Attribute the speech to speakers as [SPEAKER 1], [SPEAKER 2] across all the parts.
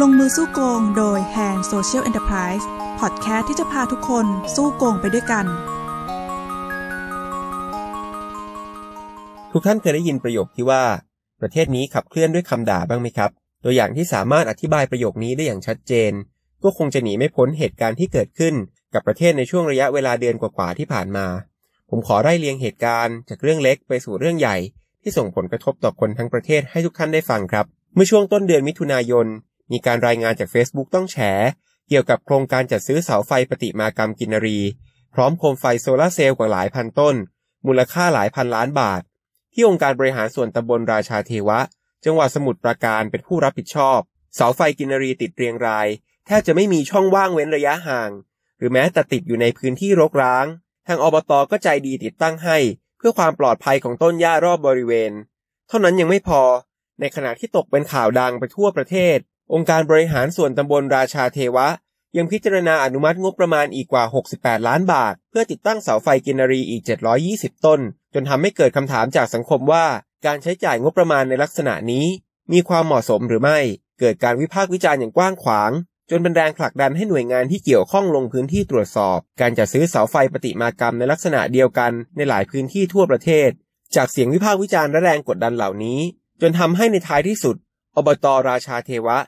[SPEAKER 1] ลงมือสู้โกงโดย Hand Social Enterprise พอดแคสต์ที่จะพาทุกคนสู้โกงไปด้วยกัน
[SPEAKER 2] ทุกท่านเคยได้ยินประโยคที่ว่า ประเทศนี้ขับเคลื่อนด้วยคำด่าบ้างไหมครับ ตัวอย่างที่สามารถอธิบายประโยคนี้ได้อย่างชัดเจน ก็คงจะหนีไม่พ้นเหตุการณ์ที่เกิดขึ้น กับประเทศในช่วงระยะเวลาเดือนกว่าๆที่ผ่านมา ผมขอไล่เรียงเหตุการณ์จากเรื่องเล็กไปสู่เรื่องใหญ่ ที่ส่งผลกระทบต่อคนทั้งประเทศให้ทุกท่านได้ฟังครับ เมื่อช่วงต้นเดือนมิถุนายน มีการรายงานจาก Facebook ต้องแฉ เกี่ยวกับโครงการจัดซื้อเสาไฟปฏิมากรรมกินรี พร้อมโคมไฟโซลาเซลล์กว่าหลายพันต้น มูลค่าหลายพันล้านบาท ที่องค์การบริหารส่วนตำบลราชาเทวะ จังหวัดสมุทรปราการเป็นผู้รับผิดชอบ เสาไฟกินรีติดเรียงรายแทบจะไม่มีช่องว่างเว้นระยะห่าง หรือแม้แต่ติดอยู่ในพื้นที่รกร้าง ทางอบตก็ใจดีติดตั้งให้ เพื่อความปลอดภัยของต้นหญ้ารอบบริเวณ เท่านั้นยังไม่พอ ในขณะที่ตกเป็นข่าวดังไปทั่วประเทศ องค์การบริหารส่วนตำบลราชาเทวะ ยังพิจารณาอนุมัติงบประมาณอีกกว่า 68 ล้านบาท เพื่อติดตั้งเสาไฟกินรีอีก 720 ต้น จนทำให้เกิดคำถามจากสังคมว่า การใช้จ่ายงบประมาณในลักษณะนี้ มีความเหมาะสมหรือไม่ เกิดการวิพากษ์วิจารณ์อย่างกว้างขวาง จนเป็นแรงผลักดันให้หน่วยงานที่เกี่ยวข้องลงพื้นที่ตรวจสอบ การจัดซื้อเสาไฟปฏิมากรรมในลักษณะเดียวกันในหลายพื้นที่ทั่วประเทศ จากเสียงวิพากษ์วิจารณ์และแรงกดดันเหล่านี้ จนทำให้ในท้ายที่สุด อบตราชาเทวะ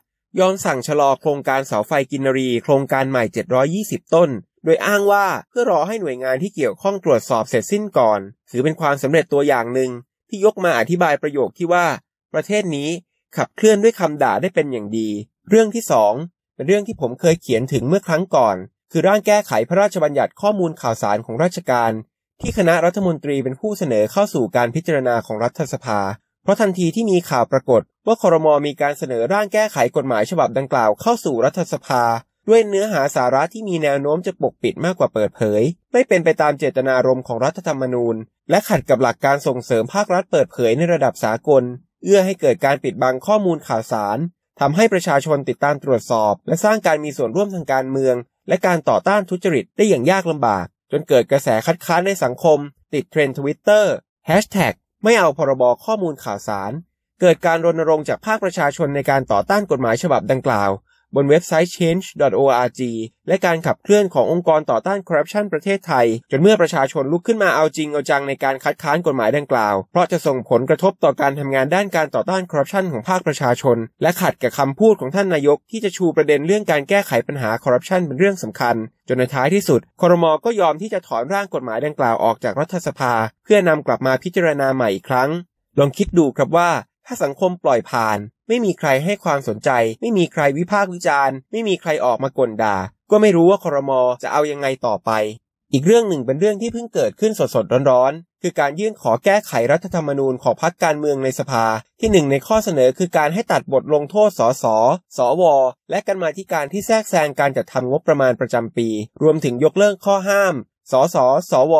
[SPEAKER 2] ยอมสั่งชะลอโครงการเสาไฟกินรี โครงการใหม่ 720 ต้น โดยอ้างว่าเพื่อรอให้หน่วยงานที่เกี่ยวข้องตรวจสอบเสร็จสิ้นก่อน ถือเป็นความสำเร็จตัวอย่างหนึ่งที่ยกมาอธิบายประโยคที่ว่า ประเทศนี้ขับเคลื่อนด้วยคำด่าได้เป็นอย่างดี เรื่องที่สองเป็นเรื่องที่ผมเคยเขียนถึงเมื่อครั้งก่อน คือร่างแก้ไขพระราชบัญญัติข้อมูลข่าวสารของราชการ ที่คณะรัฐมนตรีเป็นผู้เสนอเข้าสู่การพิจารณาของรัฐสภา เพราะทันทีที่มีข่าวปรากฏว่าคอรมอมีการเสนอร่างแก้ไขกฎหมายฉบับดังกล่าวเข้าสู่รัฐสภา ด้วยเนื้อหาสาระที่มีแนวโน้มจะปกปิดมากกว่าเปิดเผย ไม่เป็นไปตามเจตนารมณ์ของรัฐธรรมนูญ และขัดกับหลักการส่งเสริมภาครัฐเปิดเผยในระดับสากล เอื้อให้เกิดการปิดบังข้อมูลข่าวสารทำให้ประชาชนติดตามตรวจสอบ และสร้างการมีส่วนร่วมทางการเมือง และการต่อต้านทุจริตได้อย่างยากลำบาก จนเกิดกระแสคัดค้านในสังคม ติดเทรนด์ทวิตเตอร์แฮชแท็ก ไม่เอาพรบข้อมูลข่าวสาร เกิดการรณรงค์จากภาคประชาชนในการต่อต้านกฎหมายฉบับดังกล่าว บนเว็บไซต์ change.org และการขับเคลื่อนขององค์กรต่อต้านคอร์รัปชันประเทศไทย จนเมื่อประชาชนลุกขึ้นมาเอาจริงเอาจังในการคัดค้านกฎหมายดังกล่าว เพราะจะส่งผลกระทบต่อการทำงานด้านการต่อต้านคอร์รัปชันของภาคประชาชน และขัดกับคำพูดของท่านนายกที่จะชูประเด็นเรื่องการแก้ไขปัญหาคอร์รัปชันเป็นเรื่องสำคัญ จนในท้ายที่สุดคอรมอก็ยอมที่จะถอนร่างกฎหมายดังกล่าวออกจากรัฐสภา เพื่อนำกลับมาพิจารณาใหม่อีกครั้ง ลองคิดดูครับว่าถ้าสังคมปล่อยผ่าน ไม่มีใครให้ความสนใจ ไม่มีใครวิพากษ์วิจารณ์ ไม่มีใครออกมากลด่า ก็ไม่รู้ว่าคอรมอจะเอายังไงต่อไป อีกเรื่องหนึ่งเป็นเรื่องที่เพิ่งเกิดขึ้นสดๆร้อนๆ คือการยื่นขอแก้ไขรัฐธรรมนูญของพรรคการเมืองในสภา ที่หนึ่งในข้อเสนอคือการให้ตัดบทลงโทษสสสว และกันมาที่การที่แทรกแซงการจัดทำงบประมาณประจำปี รวมถึงยกเลิกข้อห้าม สสสว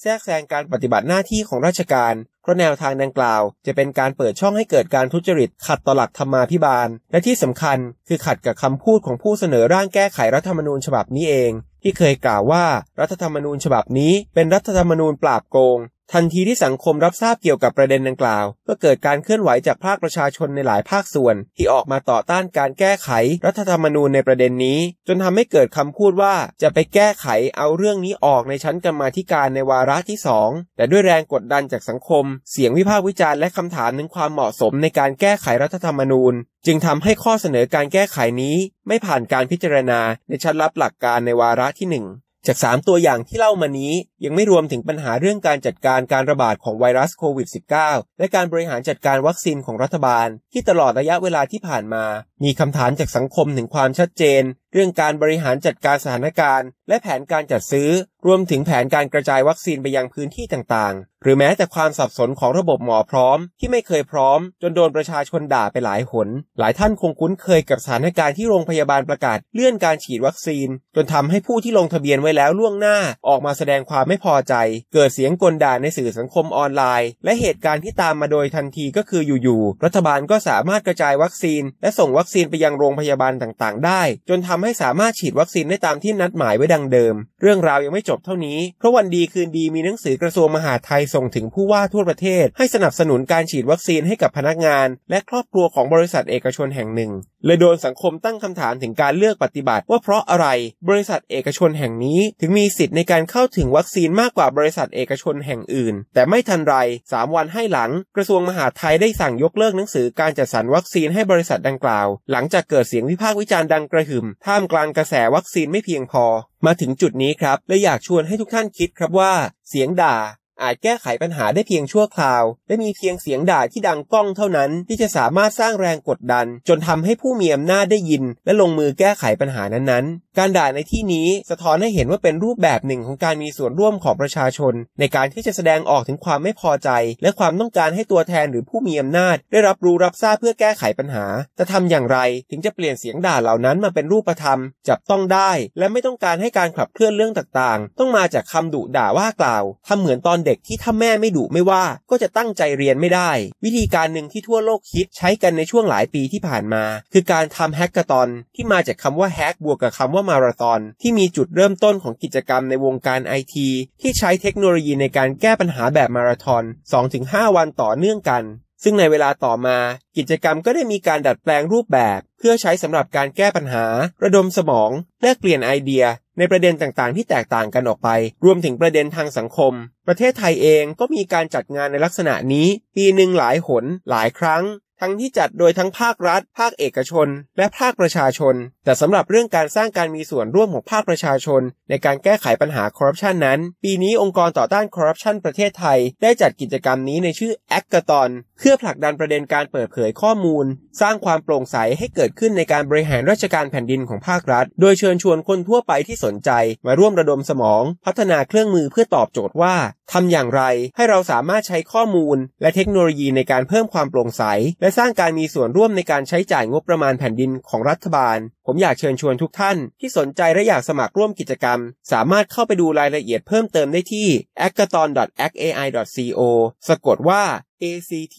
[SPEAKER 2] แทรกแซงการปฏิบัติหน้าที่ของราชการ เพราะแนวทางดังกล่าว จะเป็นการเปิดช่องให้เกิดการทุจริต ขัดต่อหลักธรรมาภิบาล และที่สำคัญคือขัดกับคำพูดของผู้เสนอร่างแก้ไขรัฐธรรมนูญฉบับนี้เอง ที่เคยกล่าวว่ารัฐธรรมนูญฉบับนี้เป็นรัฐธรรมนูญปราบโกง ทันทีที่สังคมรับทราบเกี่ยวกับประเด็นดังกล่าว ก็เกิดการเคลื่อนไหวจากภาคประชาชนในหลายภาคส่วน ที่ออกมาต่อต้านการแก้ไขรัฐธรรมนูญในประเด็นนี้ จนทำให้เกิดคำพูดว่าจะไปแก้ไขเอาเรื่องนี้ออกในชั้นกรรมาธิการในวาระที่ 2 แต่ด้วยแรงกดดันจากสังคม เสียงวิพากษ์วิจารณ์และคำถามถึงความเหมาะสมในการแก้ไขรัฐธรรมนูญ จึงทำให้ข้อเสนอการแก้ไขนี้ ไม่ผ่านการพิจารณาในชั้นรับหลักการในวาระที่ 1 จาก 3 ตัวอย่างที่เล่ามานี้ยังไม่รวมถึงปัญหาเรื่องการจัดการการระบาดของไวรัสโควิด -19 และการบริหารจัดการวัคซีนของรัฐบาล ที่ตลอดระยะเวลาที่ผ่านมา มีคำถามจากสังคมถึงความชัดเจน เรื่องการบริหารจัดการสถานการณ์ และแผนการจัดซื้อ รวมถึงแผนการกระจายวัคซีนไปยังพื้นที่ต่างๆ หรือแม้แต่ความสับสนของระบบหมอพร้อม ที่ไม่เคยพร้อม จนโดนประชาชนด่าไปหลายหน หลายท่านคงคุ้นเคยกับสถานการณ์ที่โรงพยาบาลประกาศเลื่อนการฉีดวัคซีน จนทำให้ผู้ที่ลงทะเบียนไว้แล้วล่วงหน้า ออกมาแสดงความไม่พอใจ เกิดเสียงกลด่าในสื่อสังคมออนไลน์ และเหตุการณ์ที่ตามมาโดยทันทีก็คืออยู่ๆรัฐบาลก็สามารถกระจายวัคซีน และส่งวัคซีนไปยังโรงพยาบาลต่างๆ ได้ จนทำำให้สามารถฉีดวัคซีนได้ตามที่นัดหมายไว้ดังเดิม เรื่องราวยังไม่จบเท่านี้ เพราะวันดีคืนดีมีหนังสือกระทรวงมหาดไทยส่งถึงผู้ว่าทั่วประเทศ ให้สนับสนุนการฉีดวัคซีนให้กับพนักงาน และครอบครัวของบริษัทเอกชนแห่งหนึ่งเลยโดนสังคมตั้งคำถามถึงการเลือกปฏิบัติ ว่าเพราะอะไรบริษัทเอกชนแห่งนี้ ถึงมีสิทธิ์ในการเข้าถึงวัคซีนมากกว่าบริษัทเอกชนแห่งอื่น แต่ไม่ทันไร 3 วันให้หลัง กระทรวงมหาดไทยได้สั่งยกเลิกหนังสือการจัดสรรวัคซีนให้บริษัทดังกล่าว หลังจากเกิดเสียงวิพากษ์วิจารณ์ดังกระหึ่มท่าามกลางกระแสวัคซีนไม่เพียงพอ มาถึงจุดนี้ครับและอยากชวนให้ทุกท่านคิดครับว่า เสียงด่าอาจแก้ไขปัญหาได้เพียงชั่วคราว และมีเพียงเสียงด่าที่ดังก้องเท่านั้น ที่จะสามารถสร้างแรงกดดัน จนทำให้ผู้มีอำนาจได้ยิน และลงมือแก้ไขปัญหานั้นๆการด่าในที่นี้สะท้อนให้เห็นว่าเป็นรูปแบบหนึ่งของการมีส่วนร่วมของประชาชน ในการที่จะแสดงออกถึงความไม่พอใจ และความต้องการให้ตัวแทนหรือผู้มีอำนาจ ได้รับรู้รับทราบเพื่อแก้ไขปัญหา จะทำอย่างไร ถึงจะเปลี่ยนเสียงด่าเหล่านั้นมาเป็นรูปธรรม จับต้องได้ และไม่ต้องการให้การขับเคลื่อนเรื่องต่างๆ ต้องมาจากคำดุด่าว่ากล่าวทำเหมือนตอนเด็กที่ถ้าแม่ไม่ดุไม่ว่า ก็จะตั้งใจเรียนไม่ได้ วิธีการหนึ่งที่ทั่วโลกคิดใช้กันในช่วงหลายปีที่ผ่านมา คือการทำแฮกเกอร์ตอนที่มาจากคำว่าแฮกบวกกับคำว่ามาราธอนที่มีจุดเริ่มต้นของกิจกรรมในวงการไอทีที่ใช้เทคโนโลยีในการแก้ปัญหาแบบมาราธอน 2-5 วันต่อเนื่องกัน ซึ่งในเวลาต่อมา กิจกรรมก็ได้มีการดัดแปลงรูปแบบ เพื่อใช้สำหรับการแก้ปัญหา ระดมสมองแลกเปลี่ยนไอเดียในประเด็นต่างๆ ที่แตกต่างกันออกไป รวมถึงประเด็นทางสังคม ประเทศไทยเองก็มีการจัดงานในลักษณะนี้ ปีหนึ่งหลายหน หลายครั้ง ทั้งที่จัดโดยทั้งภาครัฐ ภาคเอกชน และภาคประชาชน แต่สำหรับเรื่องการสร้างการมีส่วนร่วมของภาคประชาชน ในการแก้ไขปัญหาคอร์รัปชันนั้น ปีนี้องค์กรต่อต้านคอร์รัปชันประเทศไทย ได้จัดกิจกรรมนี้ในชื่อ ACTkathon เพื่อผลักดันประเด็นการเปิดเผยข้อมูล สร้างความโปร่งใสให้เกิดขึ้นในการบริหารราชการแผ่นดินของภาครัฐ โดยเชิญชวนคนทั่วไปที่สนใจ มาร่วมระดมสมอง พัฒนาเครื่องมือเพื่อตอบโจทย์ว่าทำอย่างไรให้เราสามารถใช้ข้อมูล และเทคโนโลยีในการเพิ่มความโปร่งใส และสร้างการมีส่วนร่วมในการใช้จ่ายงบประมาณแผ่นดินของรัฐบาล ผมอยากเชิญชวนทุกท่านที่สนใจและอยากสมัครร่วมกิจกรรม สามารถเข้าไปดูรายละเอียดเพิ่มเติมได้ที่ a c a t o n a c a i c o สะกดว่า a c t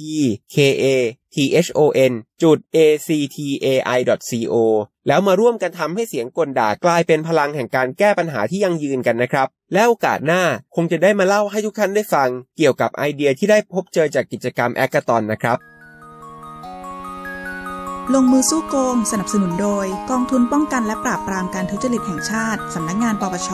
[SPEAKER 2] k a t h o n จุด a c t a i co แล้วมาร่วมกันทำให้เสียงกลด่ากลายเป็นพลังแห่งการแก้ปัญหาที่ยั่งยืนกันนะครับ และโอกาสหน้าคงจะได้มาเล่าให้ทุกท่านได้ฟัง เกี่ยวกับไอเดียที่ได้พบเจอจากกิจกรรมแอคกาตอนนะครับ
[SPEAKER 1] ลงมือสู้โกง สนับสนุนโดย กองทุนป้องกันและปราบปรามการทุจริตแห่งชาติ สำนักงงานปปช